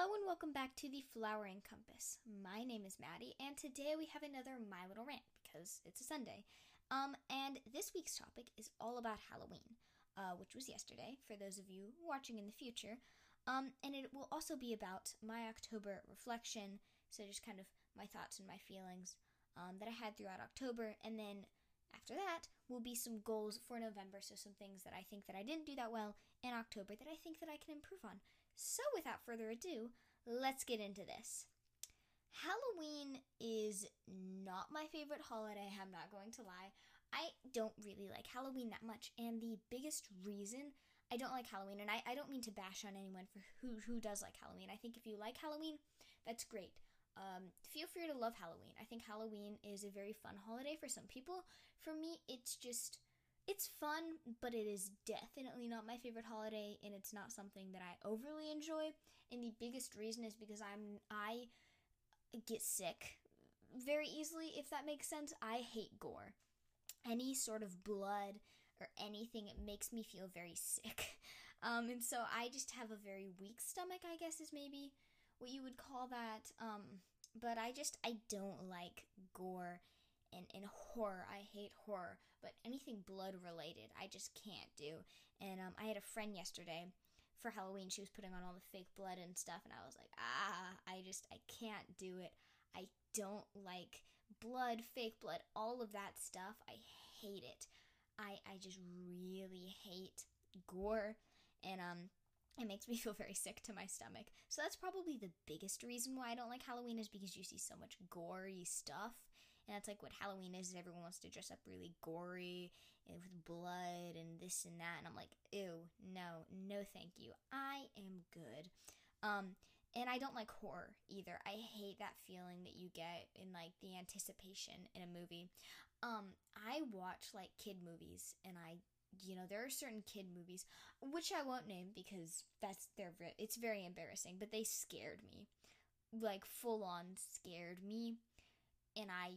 Hello and welcome back to the Flowering Compass. My name is Maddie, and today we have another My Little Rant because it's a Sunday. Um, and this week's topic is all about Halloween, uh, which was yesterday for those of you watching in the future. Um, and it will also be about my October reflection, so just kind of my thoughts and my feelings um, that I had throughout October, and then after that will be some goals for November, so some things that I think that I didn't do that well in October that I think that I can improve on. So, without further ado, let's get into this. Halloween is not my favorite holiday, I'm not going to lie. I don't really like Halloween that much, and the biggest reason I don't like Halloween, and I, I don't mean to bash on anyone for who, who does like Halloween. I think if you like Halloween, that's great. Um, feel free to love Halloween. I think Halloween is a very fun holiday for some people. For me, it's just it's fun, but it is definitely not my favorite holiday, and it's not something that I overly enjoy. And the biggest reason is because I'm I get sick very easily, if that makes sense. I hate gore. Any sort of blood or anything, it makes me feel very sick. Um, and so I just have a very weak stomach, I guess is maybe what you would call that. Um, but I just I don't like gore and, and horror. I hate horror, but anything blood related, I just can't do. And um, I had a friend yesterday for Halloween. She was putting on all the fake blood and stuff, and I was like, ah, I just I can't do it. I don't like blood, fake blood, all of that stuff. I hate it. I I just really hate gore, and um it makes me feel very sick to my stomach. So that's probably the biggest reason why I don't like Halloween is because you see so much gory stuff. And that's like what Halloween is, is everyone wants to dress up really gory and with blood and this and that. And I'm like, ew, no, no thank you. I am good. Um, and I don't like horror either. I hate that feeling that you get in like the anticipation in a movie. Um, I watch like kid movies and I you know there are certain kid movies which I won't name because that's they're it's very embarrassing but they scared me like full on scared me and I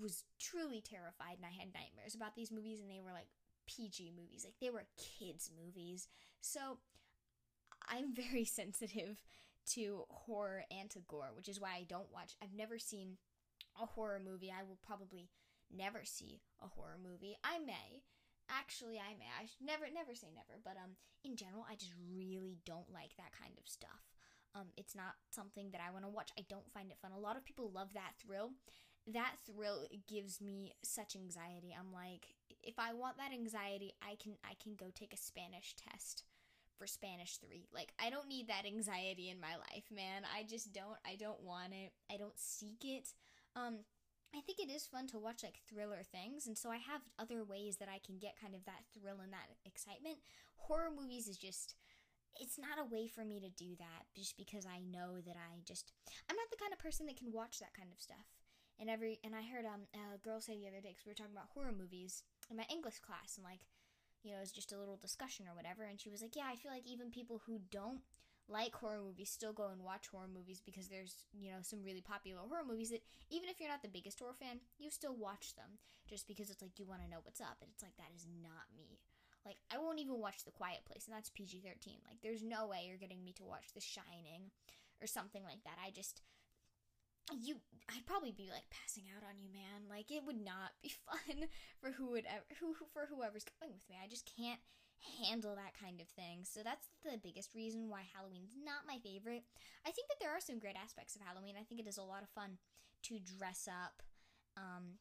was truly terrified and I had nightmares about these movies and they were like PG movies like they were kids movies so I'm very sensitive to horror and to gore which is why I don't watch I've never seen a horror movie I will probably never see a horror movie I may actually I may. I should never never say never, but um in general I just really don't like that kind of stuff. Um it's not something that I want to watch. I don't find it fun. A lot of people love that thrill. That thrill gives me such anxiety. I'm like if I want that anxiety, I can I can go take a Spanish test for Spanish 3. Like I don't need that anxiety in my life, man. I just don't I don't want it. I don't seek it. Um I think it is fun to watch like thriller things, and so I have other ways that I can get kind of that thrill and that excitement. Horror movies is just it's not a way for me to do that just because I know that I just I'm not the kind of person that can watch that kind of stuff. And every and I heard um a girl say the other day cuz we were talking about horror movies in my English class and like you know, it was just a little discussion or whatever and she was like, "Yeah, I feel like even people who don't like horror movies still go and watch horror movies because there's, you know, some really popular horror movies that even if you're not the biggest horror fan, you still watch them just because it's like you want to know what's up. And it's like that is not me. Like I won't even watch The Quiet Place and that's PG-13. Like there's no way you're getting me to watch The Shining or something like that. I just you I'd probably be like passing out on you, man. Like it would not be fun for who would ever who for whoever's going with me. I just can't handle that kind of thing. So that's the biggest reason why Halloween's not my favorite. I think that there are some great aspects of Halloween. I think it is a lot of fun to dress up um,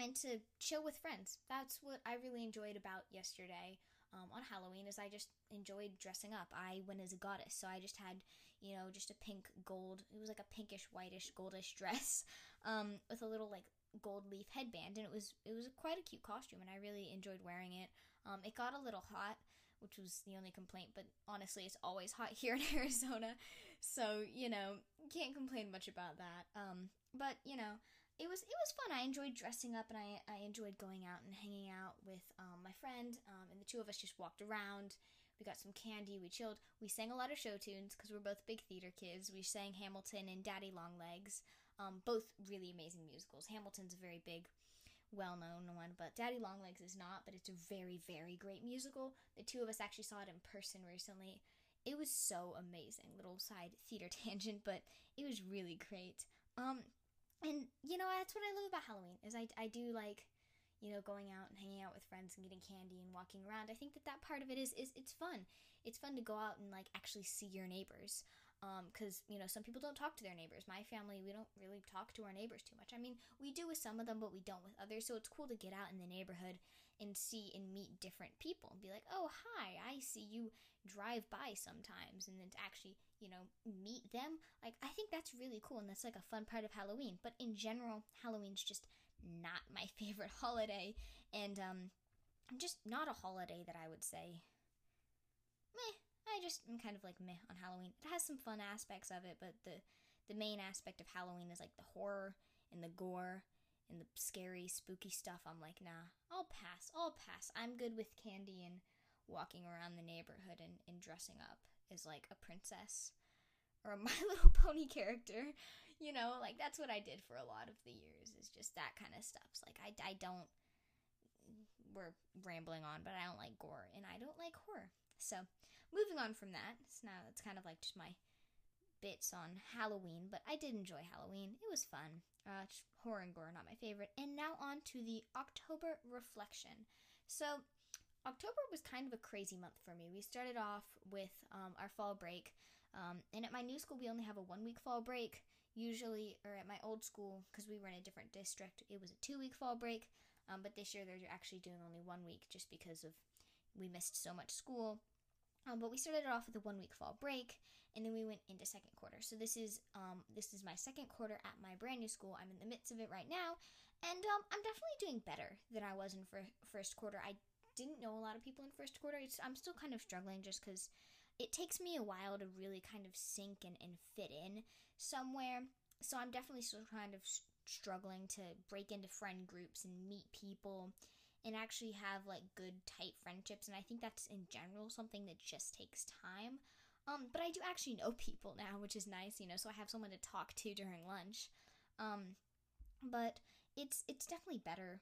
and to chill with friends. That's what I really enjoyed about yesterday. Um, on Halloween is I just enjoyed dressing up. I went as a goddess, so I just had, you know, just a pink gold. It was like a pinkish, whitish, goldish dress um, with a little like gold leaf headband, and it was it was quite a cute costume, and I really enjoyed wearing it. Um, it got a little hot, which was the only complaint, but honestly, it's always hot here in Arizona, so you know can't complain much about that. Um, but you know, it was it was fun. I enjoyed dressing up, and I I enjoyed going out and hanging out with um, my friend, um, and the two of us just walked around. We got some candy. We chilled. We sang a lot of show tunes because we're both big theater kids. We sang Hamilton and Daddy Long Legs. Um, both really amazing musicals. Hamilton's a very big, well known one, but Daddy Long Legs is not, but it's a very, very great musical. The two of us actually saw it in person recently. it was so amazing. Little side theater tangent, but it was really great. Um, and you know that's what I love about Halloween is I I do like you know going out and hanging out with friends and getting candy and walking around. I think that that part of it is is it's fun. It's fun to go out and like actually see your neighbors because um, you know some people don't talk to their neighbors. My family we don't really talk to our neighbors too much. I mean we do with some of them but we don't with others. So it's cool to get out in the neighborhood and see and meet different people and be like oh hi i see you drive by sometimes and then to actually you know meet them. Like i think that's really cool and that's like a fun part of halloween. But in general halloween's just not my favorite holiday and um just not a holiday that i would say meh I just am kind of like meh on Halloween. It has some fun aspects of it, but the the main aspect of Halloween is like the horror and the gore and the scary, spooky stuff. I'm like, nah, I'll pass. I'll pass. I'm good with candy and walking around the neighborhood and, and dressing up as like a princess or a My Little Pony character. You know, like that's what I did for a lot of the years is just that kind of stuff. Like I, I don't we're rambling on, but I don't like gore and I don't like horror. So moving on from that, so now it's kind of like just my bits on Halloween, but I did enjoy Halloween. It was fun. Uh, horror and gore, not my favorite. And now on to the October reflection. So, October was kind of a crazy month for me. We started off with um, our fall break, um, and at my new school, we only have a one week fall break. Usually, or at my old school, because we were in a different district, it was a two week fall break. Um, but this year, they're actually doing only one week just because of we missed so much school. Um, but we started off with a one week fall break, and then we went into second quarter. So this is um, this is my second quarter at my brand new school. I'm in the midst of it right now, and um, I'm definitely doing better than I was in fir- first quarter. I didn't know a lot of people in first quarter. It's, I'm still kind of struggling just because it takes me a while to really kind of sink and, and fit in somewhere. So I'm definitely still kind of struggling to break into friend groups and meet people and actually have like good tight friendships and i think that's in general something that just takes time. Um, but i do actually know people now which is nice you know so i have someone to talk to during lunch. Um, but it's it's definitely better.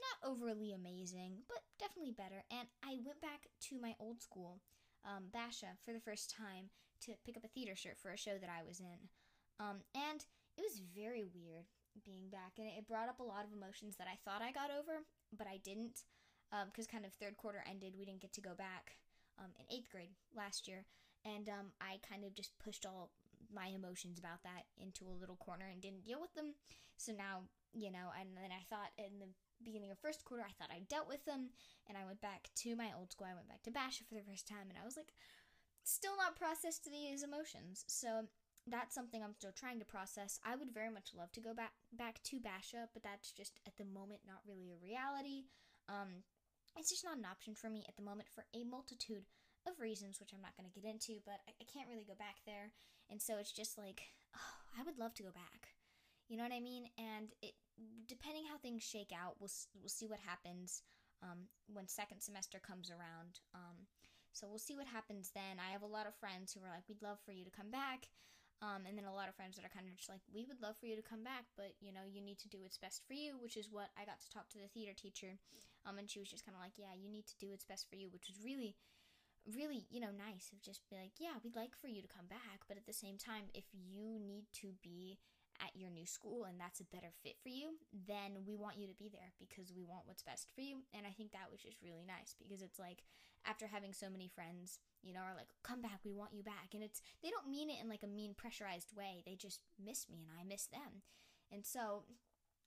Not overly amazing but definitely better. And i went back to my old school um, basha for the first time to pick up a theater shirt for a show that i was in um, and it was very weird being back and it brought up a lot of emotions that i thought i got over but I didn't because um, kind of third quarter ended. We didn't get to go back um, in eighth grade last year, and um, I kind of just pushed all my emotions about that into a little corner and didn't deal with them. So now, you know, and then I thought in the beginning of first quarter, I thought I dealt with them, and I went back to my old school. I went back to Basha for the first time, and I was like, still not processed these emotions. So that's something I'm still trying to process. I would very much love to go back back to Basha, but that's just at the moment not really a reality. Um, it's just not an option for me at the moment for a multitude of reasons, which I'm not going to get into. But I, I, can't really go back there, and so it's just like oh, I would love to go back. You know what I mean? And it depending how things shake out, we'll we'll see what happens um, when second semester comes around. Um, so we'll see what happens then. I have a lot of friends who are like, "We'd love for you to come back." Um, and then a lot of friends that are kind of just like, we would love for you to come back, but you know, you need to do what's best for you, which is what I got to talk to the theater teacher. Um, and she was just kind of like, yeah, you need to do what's best for you, which was really, really, you know, nice of just be like, yeah, we'd like for you to come back, but at the same time, if you need to be at your new school and that's a better fit for you, then we want you to be there because we want what's best for you. And I think that was just really nice because it's like after having so many friends you know, are like, come back, we want you back. And it's, they don't mean it in like a mean, pressurized way. They just miss me and I miss them. And so,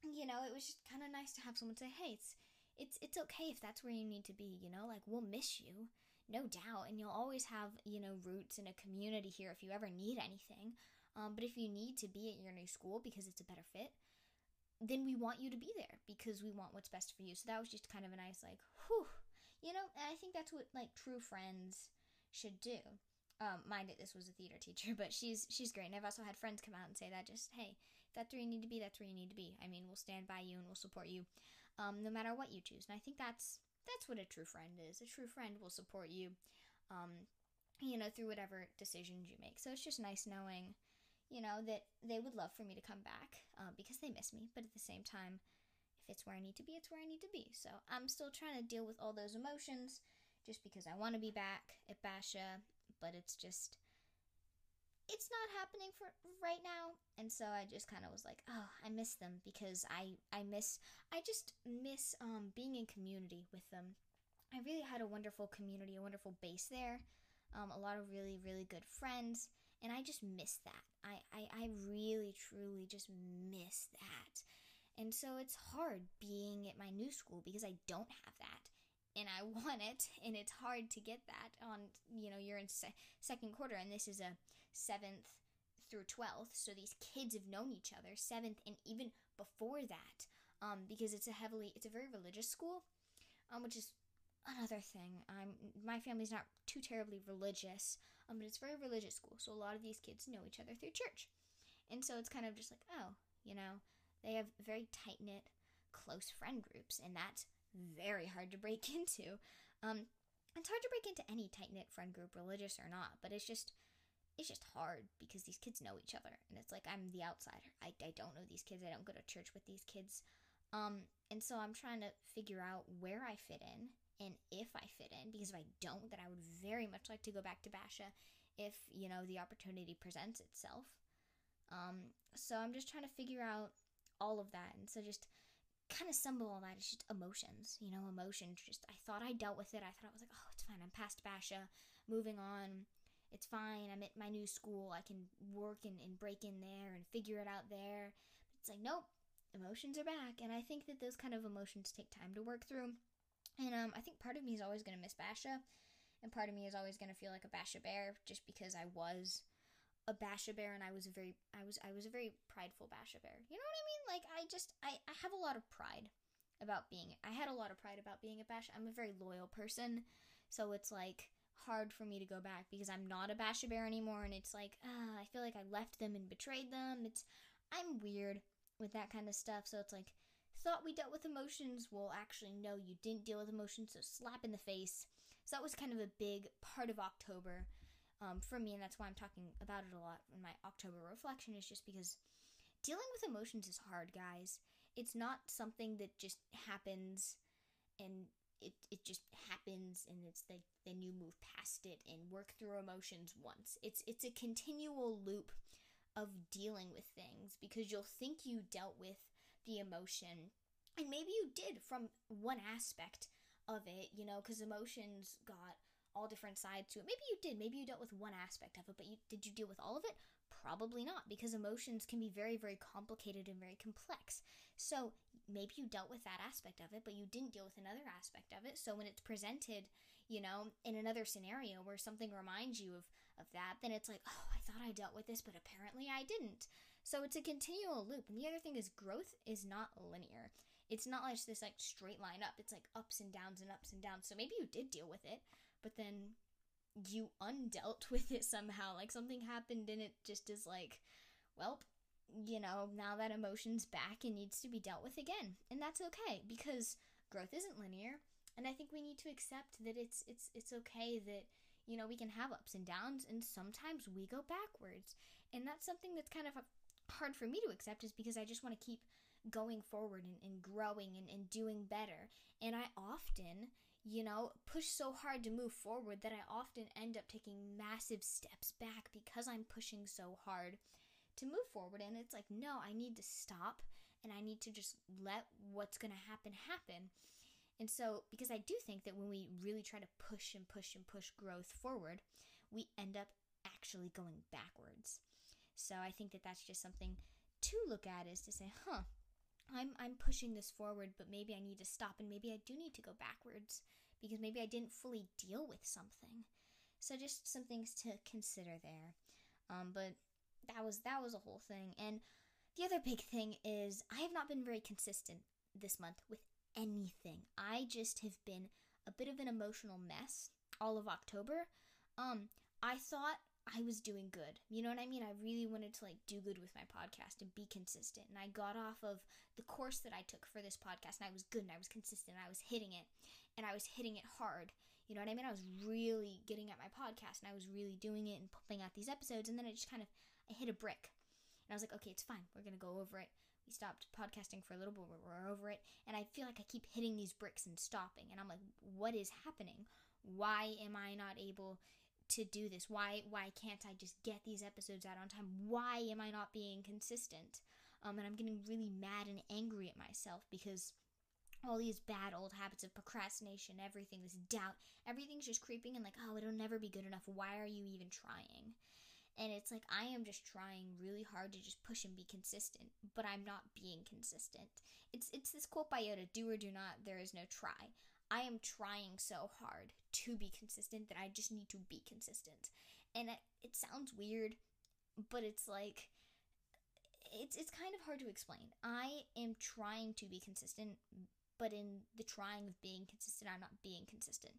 you know, it was just kind of nice to have someone say, hey, it's, it's, it's okay if that's where you need to be, you know, like we'll miss you, no doubt. And you'll always have, you know, roots in a community here if you ever need anything. Um, but if you need to be at your new school because it's a better fit, then we want you to be there because we want what's best for you. So that was just kind of a nice, like, whew, you know, and I think that's what like true friends should do. Um, mind it, this was a theater teacher, but she's she's great. And I've also had friends come out and say that just hey, that's where you need to be, that's where you need to be. I mean, we'll stand by you and we'll support you, um, no matter what you choose. And I think that's that's what a true friend is. A true friend will support you, um, you know, through whatever decisions you make. So it's just nice knowing, you know, that they would love for me to come back uh, because they miss me. But at the same time, if it's where I need to be, it's where I need to be. So I'm still trying to deal with all those emotions just because I want to be back at Basha, but it's just it's not happening for right now and so i just kind of was like oh i miss them because i i miss i just miss um being in community with them i really had a wonderful community a wonderful base there um, a lot of really really good friends and i just miss that I, I i really truly just miss that. And so it's hard being at my new school because i don't have that. And I want it, and it's hard to get that on, you know, you're in se- second quarter, and this is a seventh through 12th, so these kids have known each other, seventh, and even before that, um, because it's a heavily, it's a very religious school, um, which is another thing. I'm, my family's not too terribly religious, um, but it's very religious school, so a lot of these kids know each other through church. And so it's kind of just like, oh, you know, they have very tight knit, close friend groups, and that's very hard to break into. Um, it's hard to break into any tight knit friend group, religious or not, but it's just it's just hard because these kids know each other and it's like I'm the outsider. I, I don't know these kids. I don't go to church with these kids. Um, and so I'm trying to figure out where I fit in and if I fit in because if I don't, then I would very much like to go back to Basha if, you know, the opportunity presents itself. Um, so I'm just trying to figure out all of that. And so just kind of stumble all that. It's just emotions, you know, emotions. Just I thought I dealt with it. I thought I was like, oh, it's fine. I'm past Basha, moving on. It's fine. I'm at my new school. I can work and, and break in there and figure it out there. But it's like, nope, emotions are back. And I think that those kind of emotions take time to work through. And um, I think part of me is always going to miss Basha, and part of me is always going to feel like a Basha bear, just because I was a Basha bear and I was a very I was I was a very prideful Basha bear. You know what I mean? like I just I, I have a lot of pride about being I had a lot of pride about being a Basha. I'm a very loyal person, so it's like hard for me to go back because I'm not a Basha Bear anymore and it's like uh, I feel like I left them and betrayed them. It's I'm weird with that kind of stuff, so it's like thought we dealt with emotions. Well, actually no, you didn't deal with emotions, so slap in the face. So that was kind of a big part of October um, for me, and that's why I'm talking about it a lot in my October reflection. Is just because dealing with emotions is hard, guys. It's not something that just happens and it, it just happens and it's like then you move past it and work through emotions once. It's it's a continual loop of dealing with things because you'll think you dealt with the emotion and maybe you did from one aspect of it, you know, because emotions got all different sides to it. Maybe you did. Maybe you dealt with one aspect of it, but you did you deal with all of it? Probably not, because emotions can be very, very complicated and very complex. So maybe you dealt with that aspect of it, but you didn't deal with another aspect of it. So when it's presented, you know, in another scenario where something reminds you of, of that, then it's like, oh, I thought I dealt with this, but apparently I didn't. So it's a continual loop. And the other thing is, growth is not linear. It's not like this like straight line up. It's like ups and downs and ups and downs. So maybe you did deal with it, but then you undealt with it somehow. Like something happened and it just is like, well, you know, now that emotion's back and needs to be dealt with again. And that's okay because growth isn't linear. And I think we need to accept that it's it's it's okay that you know we can have ups and downs and sometimes we go backwards. And that's something that's kind of hard for me to accept is because I just want to keep going forward and, and growing and, and doing better. And I often you know, push so hard to move forward that I often end up taking massive steps back because I'm pushing so hard to move forward. And it's like, no, I need to stop and I need to just let what's going to happen happen. And so, because I do think that when we really try to push and push and push growth forward, we end up actually going backwards. So, I think that that's just something to look at is to say, huh, I'm I'm pushing this forward, but maybe I need to stop and maybe I do need to go backwards because maybe I didn't fully deal with something. So just some things to consider there. Um, but that was that was a whole thing. And the other big thing is I have not been very consistent this month with anything. I just have been a bit of an emotional mess all of October. Um, I thought I was doing good. You know what I mean? I really wanted to like do good with my podcast and be consistent. And I got off of the course that I took for this podcast and I was good and I was consistent. and I was hitting it and I was hitting it hard. You know what I mean? I was really getting at my podcast and I was really doing it and pumping out these episodes and then I just kind of I hit a brick. And I was like, "Okay, it's fine. We're going to go over it." We stopped podcasting for a little bit, but we're over it, and I feel like I keep hitting these bricks and stopping. And I'm like, "What is happening? Why am I not able to do this? Why why can't I just get these episodes out on time? Why am I not being consistent? Um, and I'm getting really mad and angry at myself because all these bad old habits of procrastination, everything, this doubt, everything's just creeping in like, oh, it'll never be good enough. Why are you even trying? And it's like I am just trying really hard to just push and be consistent, but I'm not being consistent. It's it's this quote by Yoda, do or do not, there is no try. I am trying so hard to be consistent that I just need to be consistent. And it, it sounds weird, but it's like it's it's kind of hard to explain. I am trying to be consistent, but in the trying of being consistent, I'm not being consistent.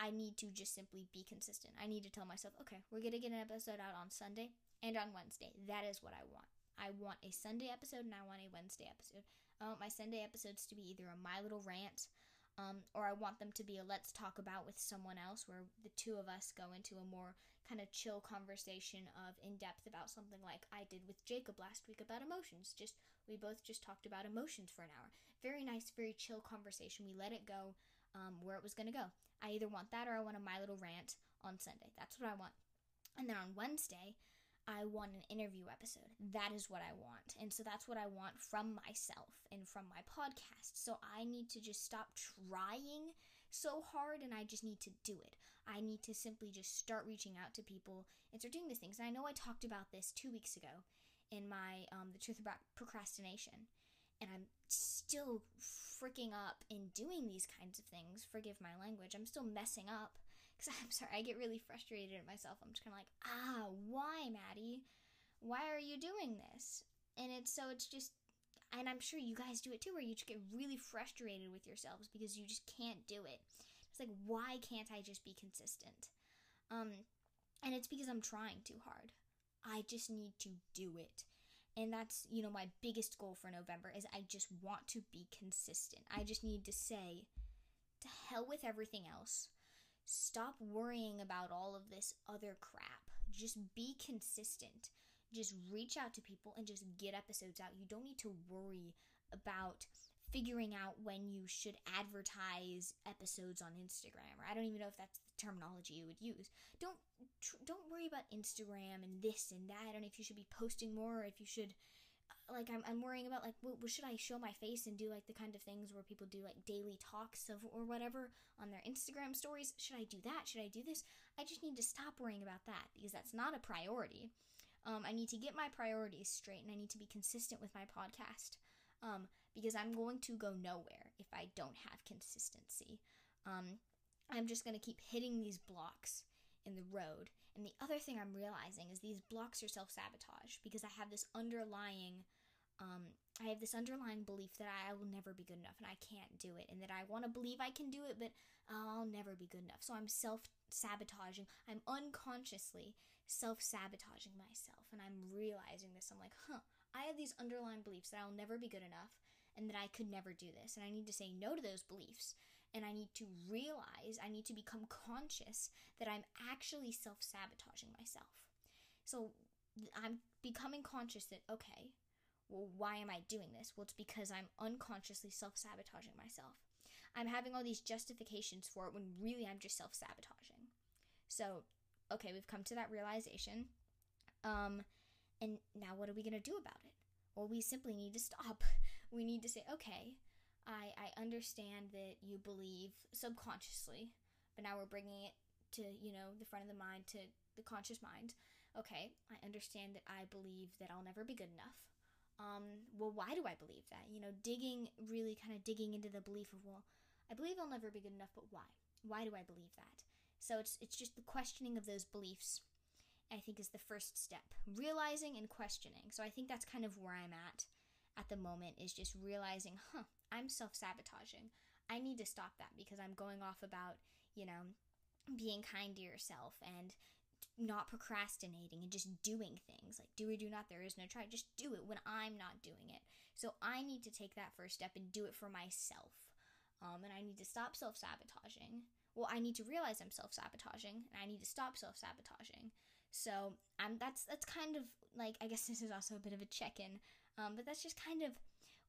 I need to just simply be consistent. I need to tell myself, okay, we're going to get an episode out on Sunday and on Wednesday. That is what I want. I want a Sunday episode and I want a Wednesday episode. I want my Sunday episodes to be either a My Little Rant um, or I want them to be a Let's Talk About with someone else where the two of us go into a more kind of chill conversation of in depth about something like I did with Jacob last week about emotions. Just we both just talked about emotions for an hour. Very nice, very chill conversation. We let it go um, where it was going to go. I either want that or I want a My Little Rant on Sunday. That's what I want. And then on Wednesday, I want an interview episode. That is what I want. And so that's what I want from myself and from my podcast. So I need to just stop trying so hard and I just need to do it. I need to simply just start reaching out to people and start doing these things. And I know I talked about this two weeks ago in my um, The Truth About Procrastination and I'm still freaking up in doing these kinds of things. Forgive my language. I'm still messing up because I'm sorry. I get really frustrated at myself. I'm just kind of like, ah, why, Maddie? Why are you doing this? And it's so it's just, and I'm sure you guys do it too, where you just get really frustrated with yourselves because you just can't do it. It's like, why can't I just be consistent? Um, and it's because I'm trying too hard. I just need to do it and that's you know my biggest goal for november is i just want to be consistent i just need to say to hell with everything else stop worrying about all of this other crap just be consistent just reach out to people and just get episodes out you don't need to worry about figuring out when you should advertise episodes on Instagram or I don't even know if that's the terminology you would use. Don't tr- don't worry about Instagram and this and that. I don't know if you should be posting more or if you should like I'm, I'm worrying about like what, what, should I show my face and do like the kind of things where people do like daily talks of or whatever on their Instagram stories. Should I do that? Should I do this? I just need to stop worrying about that because that's not a priority. Um, I need to get my priorities straight and I need to be consistent with my podcast um, because I'm going to go nowhere if I don't have consistency. Um, I'm just going to keep hitting these blocks in the road. And the other thing I'm realizing is these blocks are self sabotage because I have this underlying. Um, I have this underlying belief that I will never be good enough and I can't do it, and that I want to believe I can do it, but I'll never be good enough. So I'm self sabotaging. I'm unconsciously self sabotaging myself, and I'm realizing this. I'm like, huh, I have these underlying beliefs that I'll never be good enough and that I could never do this. And I need to say no to those beliefs. And I need to realize, I need to become conscious that I'm actually self sabotaging myself. So I'm becoming conscious that, okay, well, why am I doing this? Well, it's because I'm unconsciously self sabotaging myself. I'm having all these justifications for it when really I'm just self sabotaging. So, okay, we've come to that realization. Um, and now what are we going to do about it? Well, we simply need to stop. We need to say, okay, I, I understand that you believe subconsciously, but now we're bringing it to, you know, the front of the mind, to the conscious mind. Okay, I understand that I believe that I'll never be good enough. Um, well, why do I believe that? You know, digging, really kind of digging into the belief of, well, I believe I'll never be good enough, but why? Why do I believe that? So it's it's just the questioning of those beliefs I think is the first step. Realizing and questioning. So I think that's kind of where I'm at at the moment is just realizing, huh, I'm self sabotaging. I need to stop that because I'm going off about, you know, being kind to yourself and not procrastinating and just doing things. Like, do or do not, there is no try. Just do it when I'm not doing it. So I need to take that first step and do it for myself. Um, and I need to stop self sabotaging. Well, I need to realize I'm self sabotaging and I need to stop self sabotaging. So um, that's that's kind of like I guess this is also a bit of a check-in, um, but that's just kind of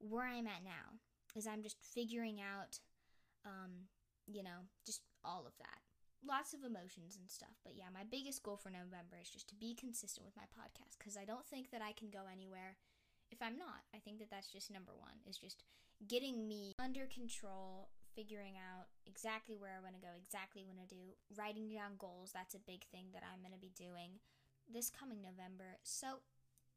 where I'm at now. Is I'm just figuring out, um, you know, just all of that. Lots of emotions and stuff. But yeah, my biggest goal for November is just to be consistent with my podcast because I don't think that I can go anywhere if I'm not. I think that that's just number one is just getting me under control, figuring out exactly where I want to go, exactly what to do, writing down goals. That's a big thing that I'm going to be doing this coming November. So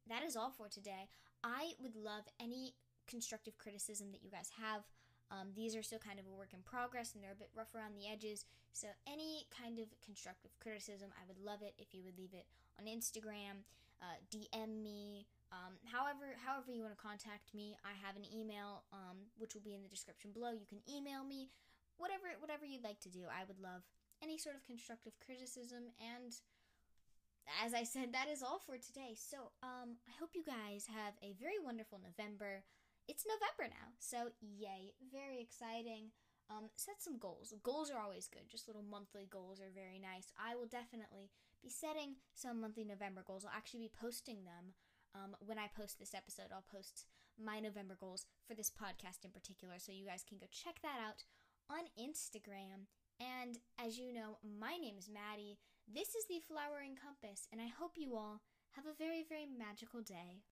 that is all for today. I would love any constructive criticism that you guys have. Um, these are still kind of a work in progress and they're a bit rough around the edges. So, any kind of constructive criticism, I would love it if you would leave it on Instagram, uh, DM me, um, however, however you want to contact me. I have an email, um, which will be in the description below. You can email me, whatever, whatever you'd like to do. I would love any sort of constructive criticism. And as I said, that is all for today. So, um, I hope you guys have a very wonderful November it's November now, so yay, very exciting. Um, set some goals. Goals are always good. Just little monthly goals are very nice. I will definitely be setting some monthly November goals. I'll actually be posting them um, when I post this episode. I'll post my November goals for this podcast in particular, so you guys can go check that out on Instagram. And as you know, my name is Maddie. This is the Flowering Compass, and I hope you all have a very, very magical day.